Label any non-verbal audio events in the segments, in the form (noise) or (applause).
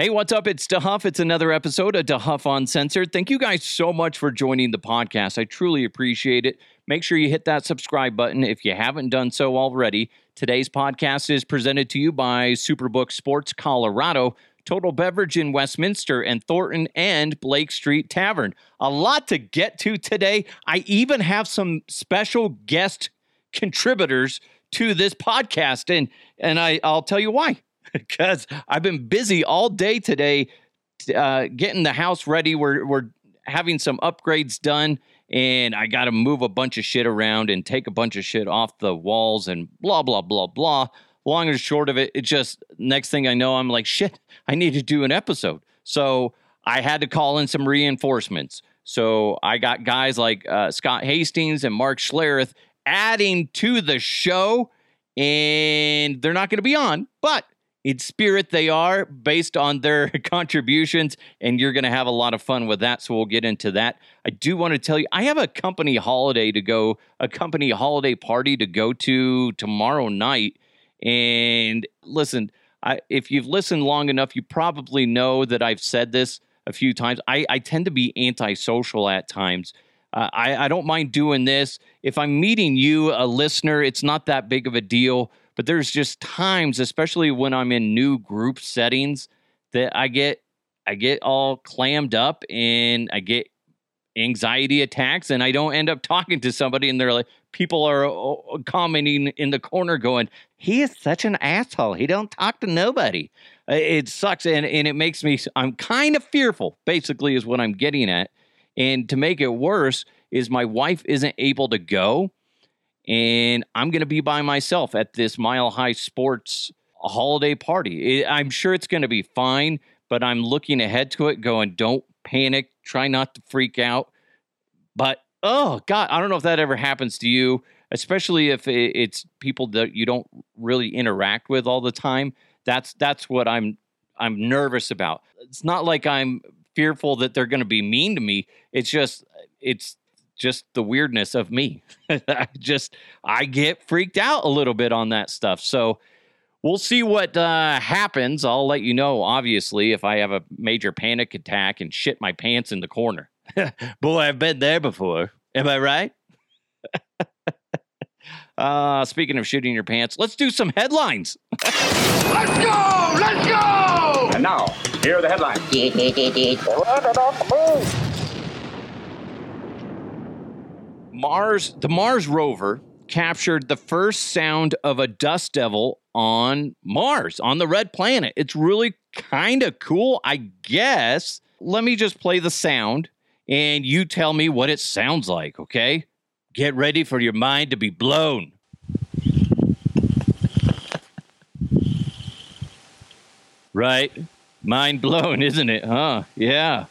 Hey, what's up? It's DeHuff. It's another episode of DeHuff Uncensored. Thank you guys so much for joining the podcast. I truly appreciate it. Make sure you hit that subscribe button if you haven't done so already. Today's podcast is presented to you by Superbook Sports Colorado, Total Beverage in Westminster, and Thornton and Blake Street Tavern. A lot to get to today. I even have some special guest contributors to this podcast, and and I, I'll tell you why because I've been busy all day today uh, getting the house ready. We're we're having some upgrades done, and I got to move a bunch of shit around and take a bunch of shit off the walls and blah blah blah blah. Long and short of it, it just next thing I know, I'm like shit. I need to do an episode, so I had to call in some reinforcements. So I got guys like uh, Scott Hastings and Mark Schlereth adding to the show, and they're not going to be on, but in spirit they are based on their (laughs) contributions and you're going to have a lot of fun with that so we'll get into that. I do want to tell you i have a company holiday to go a company holiday party to go to tomorrow night and listen I, if you've listened long enough you probably know that i've said this a few times. I, I tend to be antisocial at times. Uh, I, I don't mind doing this. If i'm meeting you a listener it's not that big of a deal but there's just times, especially when I'm in new group settings, that I get I get all clammed up and I get anxiety attacks and I don't end up talking to somebody and they're like people are uh, commenting in the corner going he is such an asshole. He don't talk to nobody. It sucks and, and it makes me I'm kind of fearful basically is what I'm getting at and to make it worse is my wife isn't able to go and I'm going to be by myself at this Mile High Sports holiday party. I'm sure it's going to be fine, but I'm looking ahead to it going, don't panic, try not to freak out. But oh, God, I don't know if that ever happens to you, especially if it's people that you don't really interact with all the time. That's that's what I'm I'm nervous about. It's not like I'm fearful that they're going to be mean to me. It's just it's just the weirdness of me. (laughs) I just I get freaked out a little bit on that stuff. So we'll see what uh, happens. I'll let you know, obviously, if I have a major panic attack and shit my pants in the corner. (laughs) Boy, I've been there before. Am I right? (laughs) uh, speaking of shooting your pants, let's do some headlines. let's go! Let's go! And now, here are the headlines. Mars, the Mars rover captured the first sound of a dust devil on Mars, on the red planet. It's really kind of cool, I guess. Let me just play the sound and you tell me what it sounds like, okay? Get ready for your mind to be blown. right? Mind blown, isn't it? Huh? Yeah.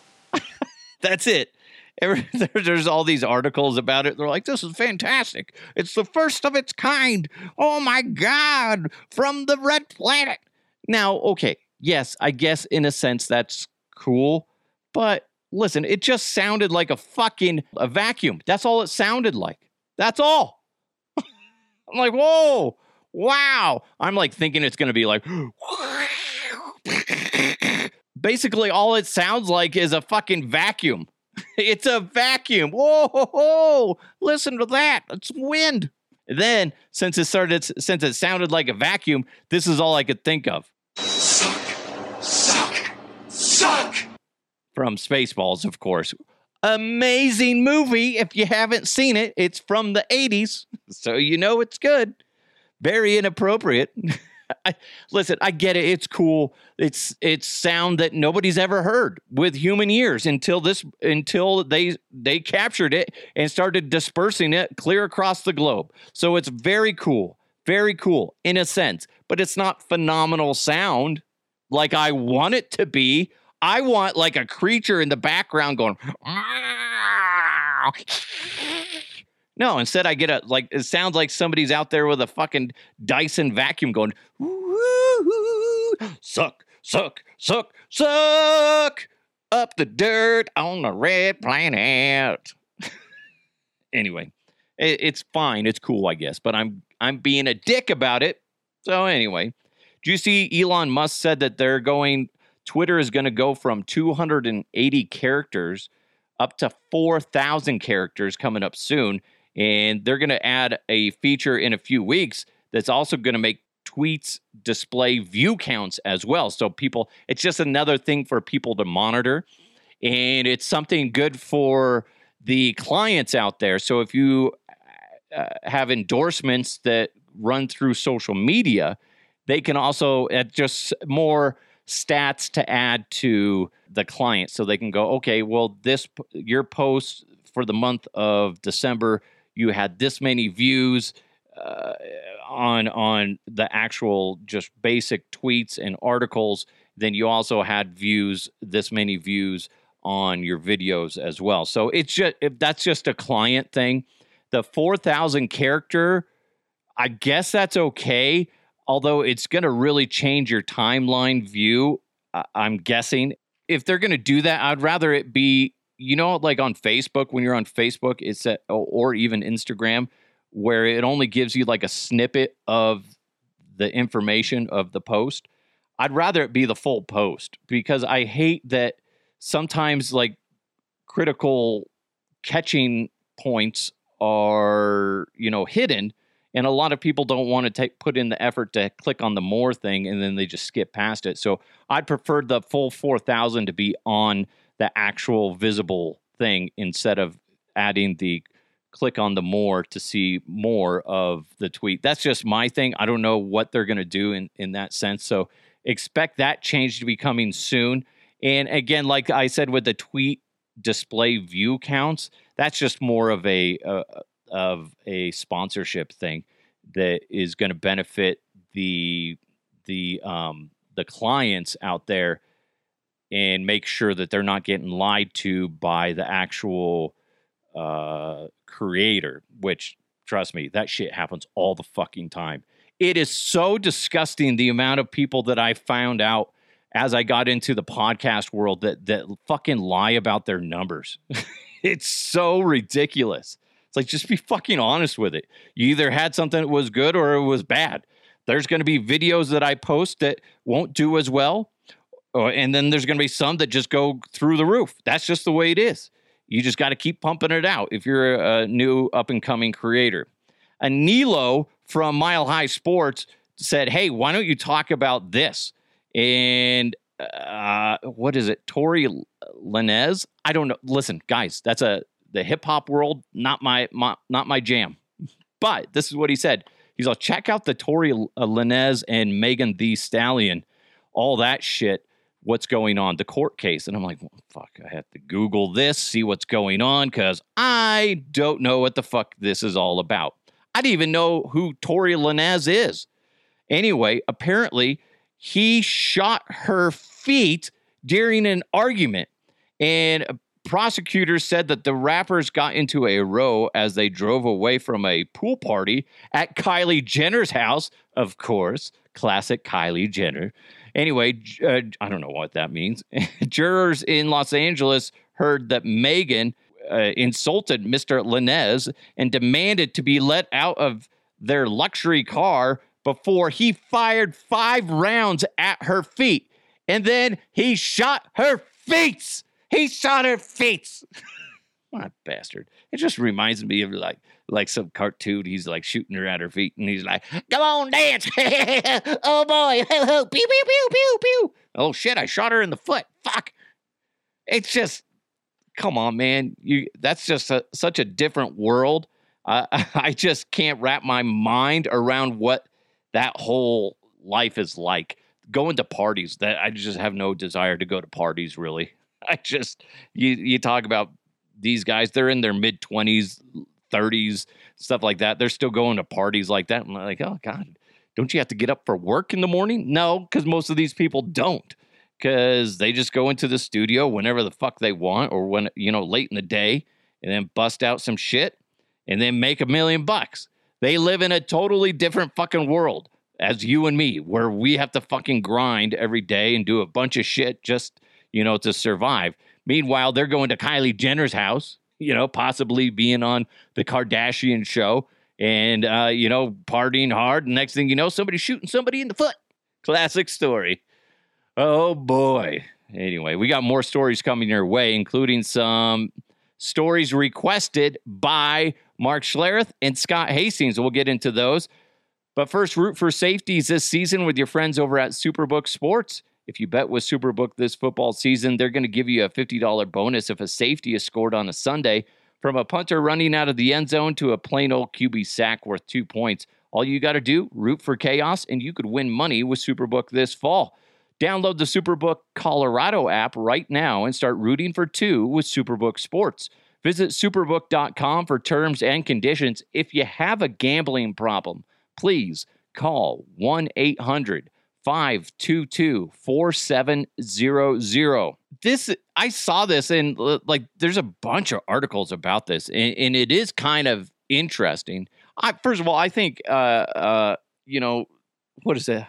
(laughs) That's it. (laughs) there's all these articles about it. They're like, this is fantastic. It's the first of its kind. Oh my God, from the red planet. Now, okay, yes, I guess in a sense that's cool, but listen, it just sounded like a fucking a vacuum. That's all it sounded like. That's all. (laughs) I'm like, whoa, wow. I'm like thinking it's going to be like, (gasps) basically, all it sounds like is a fucking vacuum. (laughs) it's a vacuum. Whoa, ho, ho. listen to that. It's wind. then, since it started, since it sounded like a vacuum, this is all I could think of. Suck, suck, suck. From Spaceballs, of course. Amazing movie. If you haven't seen it, it's from the 80s, (laughs) so you know it's good. Very inappropriate. (laughs) I, listen, I get it. It's cool. It's it's sound that nobody's ever heard with human ears until this until they they captured it and started dispersing it clear across the globe. So it's very cool. Very cool in a sense, but it's not phenomenal sound like I want it to be. I want like a creature in the background going no, instead I get a like it sounds like somebody's out there with a fucking Dyson vacuum going suck, suck, suck, suck up the dirt on the red planet. anyway, it, it's fine. It's cool, I guess, but I'm I'm being a dick about it. So anyway, do you see Elon Musk said that they're going Twitter is going to go from 280 characters up to 4,000 characters coming up soon. And they're going to add a feature in a few weeks that's also going to make tweets display view counts as well. So people, it's just another thing for people to monitor. And it's something good for the clients out there. So if you uh, have endorsements that run through social media, they can also add just more stats to add to the client so they can go okay well this your post for the month of december you had this many views uh, on on the actual just basic tweets and articles then you also had views this many views on your videos as well. So it's just if that's just a client thing. The 4000 character i guess that's okay although it's going to really change your timeline view i'm guessing. If they're going to do that i'd rather it be you know like on facebook when you're on facebook it's a, or even instagram where it only gives you like a snippet of the information of the post i'd rather it be the full post because i hate that sometimes like critical catching points are you know hidden and a lot of people don't want to take put in the effort to click on the more thing and then they just skip past it. So i'd prefer the full 4000 to be on the actual visible thing instead of adding the click on the more to see more of the tweet. That's just my thing. I don't know what they're going to do in in that sense. So expect that change to be coming soon. And again like i said with the tweet display view counts that's just more of a, uh, of a sponsorship thing that is going to benefit the the um, the clients out there and make sure that they're not getting lied to by the actual uh, creator. Which trust me, that shit happens all the fucking time. It is so disgusting the amount of people that I found out as I got into the podcast world that that fucking lie about their numbers. (laughs) it's so ridiculous. It's like just be fucking honest with it. You either had something that was good or it was bad. There's going to be videos that I post that won't do as well, uh, and then there's going to be some that just go through the roof. That's just the way it is. You just got to keep pumping it out if you're a new up and coming creator. And Nilo from Mile High Sports said, "Hey, why don't you talk about this?" And uh, what is it? Tory Lanez? I don't know. Listen, guys, that's a the hip hop world, not my, my not my jam. But this is what he said. He's like, check out the Tory Lanez and Megan Thee Stallion, all that shit. What's going on? The court case. And I'm like, well, fuck, I have to Google this, see what's going on, because I don't know what the fuck this is all about. I didn't even know who Tory Lanez is. Anyway, apparently he shot her feet during an argument. And prosecutors said that the rappers got into a row as they drove away from a pool party at Kylie Jenner's house. Of course, classic Kylie Jenner. Anyway, uh, I don't know what that means. (laughs) Jurors in Los Angeles heard that Megan uh, insulted Mr. Lanez and demanded to be let out of their luxury car before he fired five rounds at her feet. And then he shot her feet. He shot her feet. (laughs) what bastard. It just reminds me of like like some cartoon. He's like shooting her at her feet and he's like, Come on, dance. (laughs) oh boy. (laughs) pew, pew, pew, pew, pew. Oh shit, I shot her in the foot. Fuck. It's just come on, man. You that's just a, such a different world. Uh, (laughs) I just can't wrap my mind around what that whole life is like going to parties that I just have no desire to go to parties really. I just you you talk about these guys, they're in their mid 20s, 30s, stuff like that. They're still going to parties like that. And I'm like, oh God, don't you have to get up for work in the morning? No, because most of these people don't. Because they just go into the studio whenever the fuck they want or when, you know, late in the day and then bust out some shit and then make a million bucks. They live in a totally different fucking world as you and me, where we have to fucking grind every day and do a bunch of shit just, you know, to survive. Meanwhile, they're going to Kylie Jenner's house, you know, possibly being on the Kardashian show and, uh, you know, partying hard. And next thing you know, somebody's shooting somebody in the foot. Classic story. Oh boy. Anyway, we got more stories coming your way, including some stories requested by Mark Schlereth and Scott Hastings. We'll get into those. But first, root for safeties this season with your friends over at Superbook Sports. If you bet with Superbook this football season, they're going to give you a $50 bonus if a safety is scored on a Sunday. From a punter running out of the end zone to a plain old QB sack worth two points, all you got to do, root for chaos, and you could win money with Superbook this fall. Download the Superbook Colorado app right now and start rooting for two with Superbook Sports. Visit superbook.com for terms and conditions. If you have a gambling problem, please call 1 800 522 4700. This, I saw this and like there's a bunch of articles about this, and, and it is kind of interesting. I, first of all, I think, uh, uh, you know, what is it?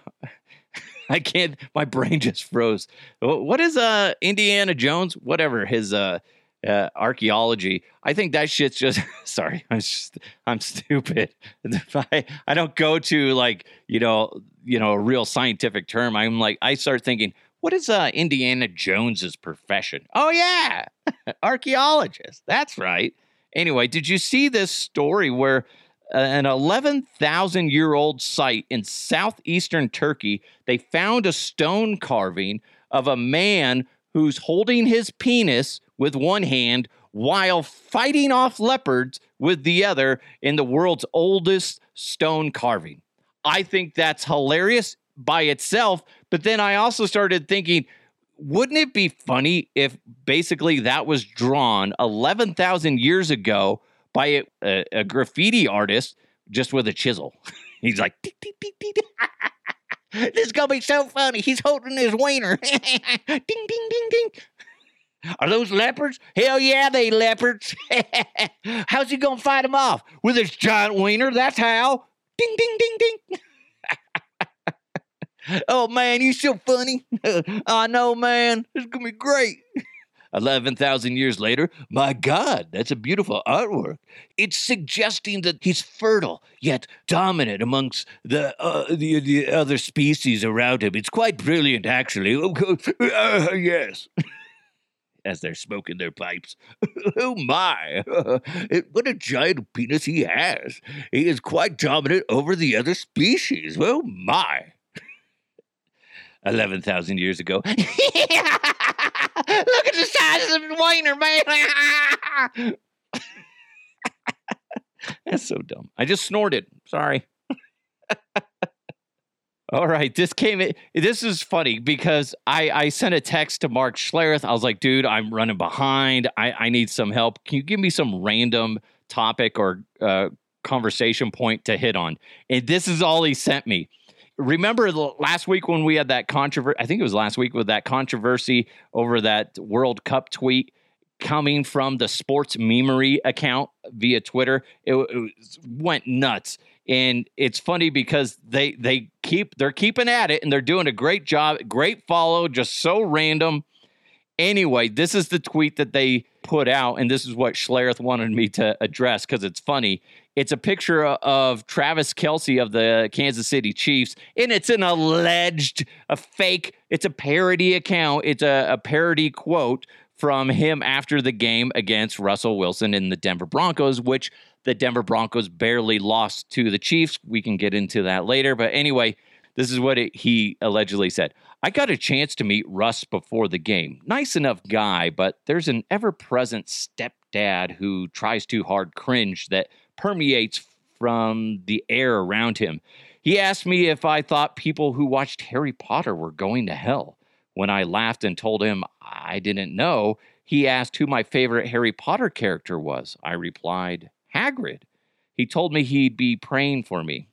(laughs) I can't. My brain just froze. What is uh Indiana Jones? Whatever his uh, uh archaeology. I think that shit's just. (laughs) sorry, I'm just, I'm stupid. (laughs) I I don't go to like you know you know a real scientific term. I'm like I start thinking. What is uh Indiana Jones's profession? Oh yeah, (laughs) archaeologist. That's right. Anyway, did you see this story where an 11,000 year old site in southeastern Turkey, they found a stone carving of a man who's holding his penis with one hand while fighting off leopards with the other in the world's oldest stone carving. I think that's hilarious by itself. But then I also started thinking, wouldn't it be funny if basically that was drawn 11,000 years ago by a, a, graffiti artist just with a chisel. (laughs) He's like, (laughs) this is gonna be so funny. He's holding his wiener. (laughs) ding, ding, ding, ding. Are those leopards? Hell yeah, they leopards. (laughs) How's he gonna fight them off? With his giant wiener? That's how. Ding, ding, ding, ding. (laughs) oh man, you so funny. (laughs) I know, man. It's gonna be great. 11,000 years later, my God, that's a beautiful artwork. It's suggesting that he's fertile, yet dominant amongst the, uh, the, the other species around him. It's quite brilliant, actually. Uh, yes. As they're smoking their pipes. (laughs) oh my! (laughs) what a giant penis he has! He is quite dominant over the other species. Oh my! 11,000 years ago. (laughs) Look at the size of the wiener, man. That's so dumb. I just snorted. Sorry. All right, this came. This is funny because I I sent a text to Mark Schlereth. I was like, dude, I'm running behind. I I need some help. Can you give me some random topic or uh, conversation point to hit on? And this is all he sent me remember last week when we had that controversy? I think it was last week with that controversy over that World Cup tweet coming from the sports memery account via Twitter. It, it, went nuts. And it's funny because they they keep they're keeping at it and they're doing a great job. Great follow, just so random. Anyway, this is the tweet that they put out, and this is what Schlereth wanted me to address because it's funny. It's a picture of Travis Kelce of the Kansas City Chiefs, and it's an alleged, a fake, it's a parody account. It's a, a parody quote from him after the game against Russell Wilson in the Denver Broncos, which the Denver Broncos barely lost to the Chiefs. We can get into that later. But anyway, this is what it, he allegedly said. I got a chance to meet Russ before the game. Nice enough guy, but there's an ever present stepdad who tries too hard cringe that permeates from the air around him. He asked me if I thought people who watched Harry Potter were going to hell. When I laughed and told him I didn't know, he asked who my favorite Harry Potter character was. I replied, Hagrid. He told me he'd be praying for me.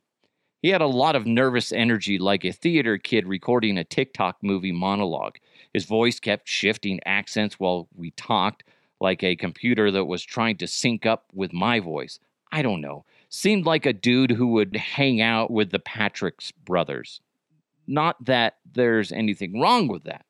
He had a lot of nervous energy, like a theater kid recording a TikTok movie monologue. His voice kept shifting accents while we talked, like a computer that was trying to sync up with my voice. I don't know, seemed like a dude who would hang out with the Patrick's brothers. Not that there's anything wrong with that.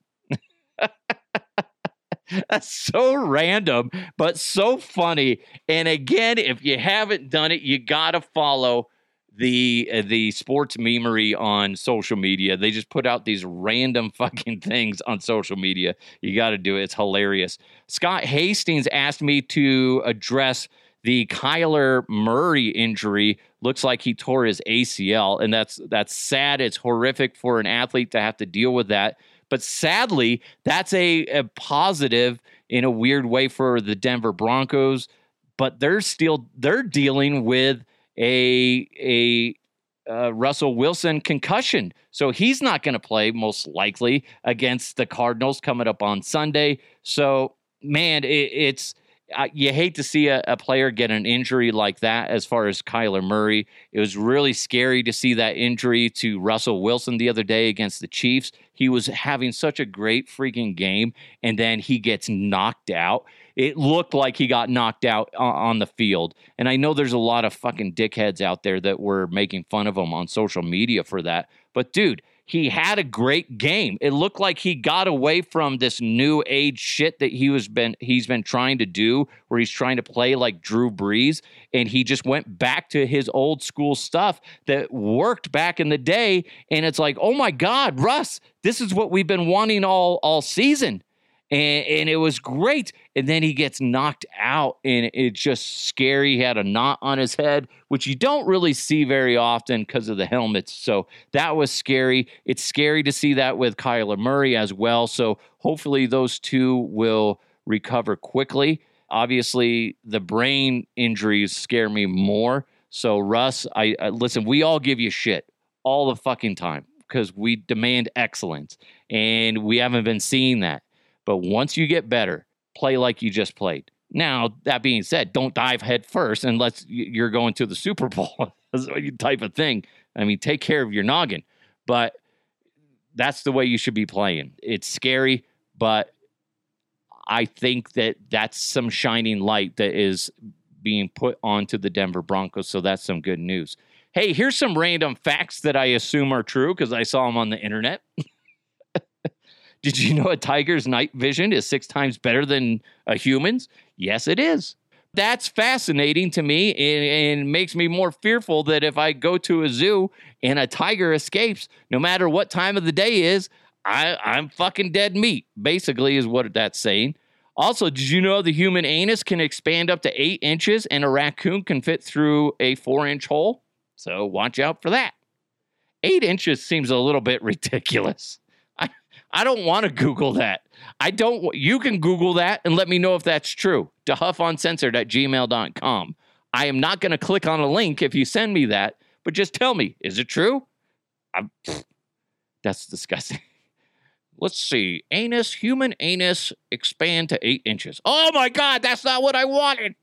(laughs) That's so random, but so funny. And again, if you haven't done it, you got to follow the uh, the sports memery on social media. They just put out these random (laughs) fucking things on social media. You got to do it. It's hilarious. Scott Hastings asked me to address the Kyler Murray injury. Looks like he tore his ACL, and that's that's sad. It's horrific for an athlete to have to deal with that. But sadly, that's a, a positive in a weird way for the Denver Broncos. But they're still they're dealing with a a uh, Russell Wilson concussion. So he's not going to play most likely against the Cardinals coming up on Sunday. So man, it, it's you hate to see a, a, player get an injury like that. As far as Kyler Murray, it was really scary to see that injury to Russell Wilson the other day against the Chiefs. He was having such a great freaking game, and then he gets knocked out it looked like he got knocked out on the field. And I know there's a lot of fucking dickheads out there that were making fun of him on social media for that. But dude, he had a great game. It looked like he got away from this new age shit that he was been he's been trying to do where he's trying to play like Drew Brees and he just went back to his old school stuff that worked back in the day and it's like, "Oh my god, Russ, this is what we've been wanting all all season." And, and it was great. And then he gets knocked out, and it's just scary. He had a knot on his head, which you don't really see very often because of the helmets. So that was scary. It's scary to see that with Kyler Murray as well. So hopefully those two will recover quickly. Obviously, the brain injuries scare me more. So Russ, I, I listen. We all give you shit all the fucking time because we demand excellence, and we haven't been seeing that. But once you get better, play like you just played. Now, that being said, don't dive head first unless you're going to the Super (laughs) Bowl type of thing. I mean, take care of your noggin. But that's the way you should be playing. It's scary, but I think that that's some shining light that is being put onto the Denver Broncos. So that's some good news. Hey, here's some random facts that I assume are true because I saw them on the internet. (laughs) Did you know a tiger's night vision is six times better than a human's? Yes, it is. That's fascinating to me and, and, makes me more fearful that if I go to a zoo and a tiger escapes, no matter what time of the day is, I, I'm fucking dead meat, basically, is what that's saying. Also, did you know the human anus can expand up to eight inches and a raccoon can fit through a four inch hole? So watch out for that. Eight inches seems a little bit (laughs) ridiculous. I don't want to (laughs) Google that. I don't. You can Google that and let me know if that's true. DeHuffUncensored at gmail.com. I am not going to click on a link if you send me that, but just tell me, is it true? I'm, (sniffs) that's disgusting. (laughs) Let's see. Anus, human anus expand to eight inches. Oh my God, that's not what I wanted.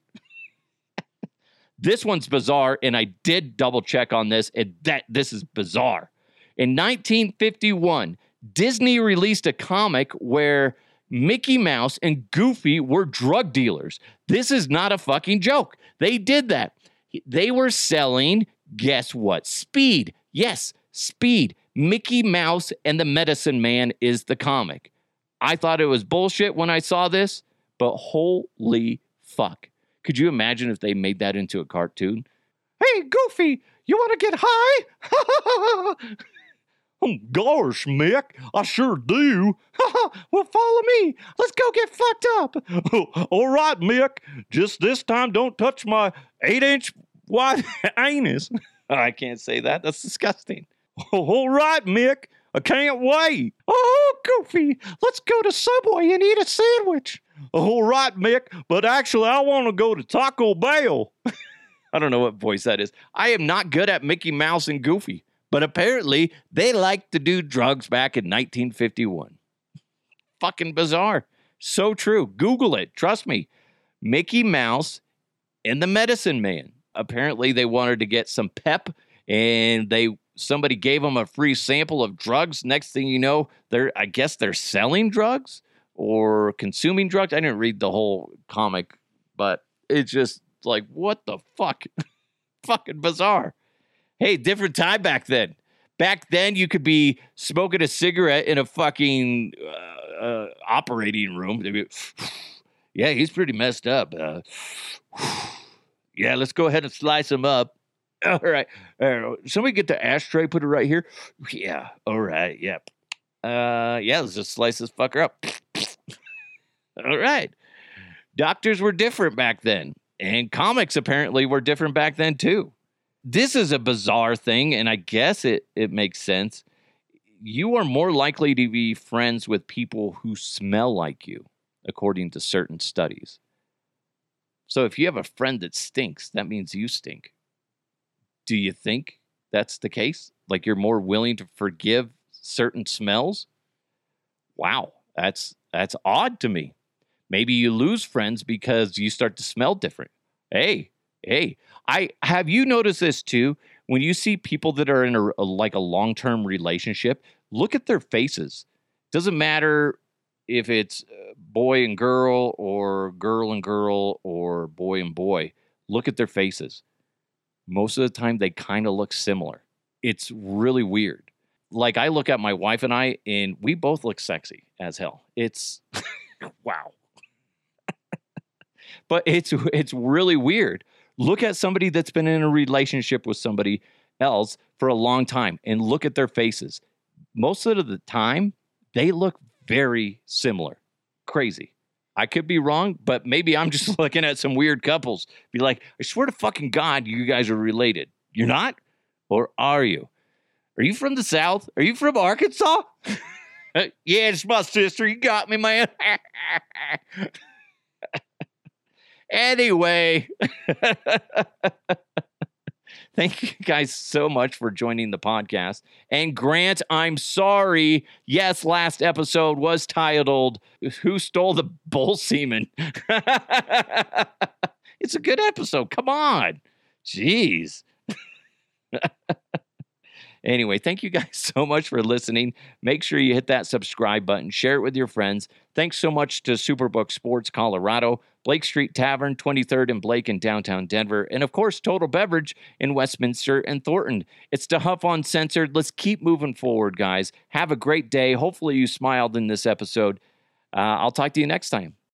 (laughs) this one's bizarre, and I did double check on this, and that this is bizarre. In 1951, Disney released a comic where Mickey Mouse and Goofy were drug dealers. This is not a fucking joke. They did that. They were selling, guess what? Speed. Yes, speed. Mickey Mouse and the Medicine Man is the comic. I thought it was bullshit when I saw this, but holy fuck. Could you imagine if they made that into a cartoon? Hey, Goofy, you want to get high? (laughs) Oh, gosh, Mick, I sure do. (laughs) well, follow me. Let's go get fucked up. (laughs) All right, Mick. Just this time, don't touch my eight inch wide (laughs) anus. I can't say that. That's disgusting. All right, Mick. I can't wait. Oh, Goofy, let's go to Subway and eat a sandwich. All right, Mick, but actually, I want to go to Taco Bell. I don't know what voice that is. I am not good at Mickey Mouse and Goofy but apparently they liked to do drugs back in 1951. Fucking bizarre. So true. Google it. Trust me. Mickey Mouse and the Medicine Man. Apparently they wanted to get some pep and they somebody gave them a free sample of drugs. Next thing you know, they're I guess they're selling drugs or consuming drugs. I didn't read the whole comic, but it's just like what the fuck? (laughs) Fucking bizarre. Hey, different time back then. Back then, you could be smoking a cigarette in a fucking uh, uh, operating room. (sighs) Yeah, he's pretty messed up. Uh, (sighs) yeah, let's go ahead and slice him up. (laughs) All right. Uh, somebody get the ashtray, put it right here. (sighs) Yeah. All right. Yep. Uh, yeah, let's just slice this fucker up. (laughs) All right. Doctors were different back then, and comics apparently were different back then too. This is a bizarre thing, and I guess it, it makes sense. You are more likely to be friends with people who smell like you, according to certain studies. So if you have a friend that stinks, that means you stink. Do you think that's the case? Like you're more willing to forgive certain smells? Wow, that's that's odd to me. Maybe you lose friends because you start to smell different. Hey, hey, I have you noticed this too? When you see people that are in a, a like a long-term relationship, look at their faces. Doesn't matter if it's uh, boy and girl or girl and girl or boy and boy. Look at their faces. Most of the time they kind of look similar. It's really weird. Like I look at my wife and I and we both look sexy as hell. It's (laughs) wow (laughs) but it's it's really weird. Look at somebody that's been in a relationship with somebody else for a long time and look at their faces. Most of the time, they look very similar. Crazy. I could be wrong, but maybe I'm just (laughs) looking at some weird couples. Be like, I swear to fucking God, you guys are related. You're not? Or are you? Are you from the South? Are you from Arkansas? (laughs) Uh, yeah, it's my sister. You got me, man. (laughs) Anyway, (laughs) thank you guys so much for joining the podcast. And Grant, I'm sorry. Yes, last episode was titled Who Stole the Bull Semen? (laughs) it's a good episode. Come on. Jeez. (laughs) Anyway, thank you guys so much for listening. Make sure you hit that subscribe button, share it with your friends. Thanks so much to Superbook Sports Colorado, Blake Street Tavern, 23rd and Blake in downtown Denver, and of course, Total Beverage in Westminster and Thornton. It's DeHuff Uncensored. Let's keep moving forward, guys. Have a great day. Hopefully, you smiled in this episode. Uh, I'll talk to you next time.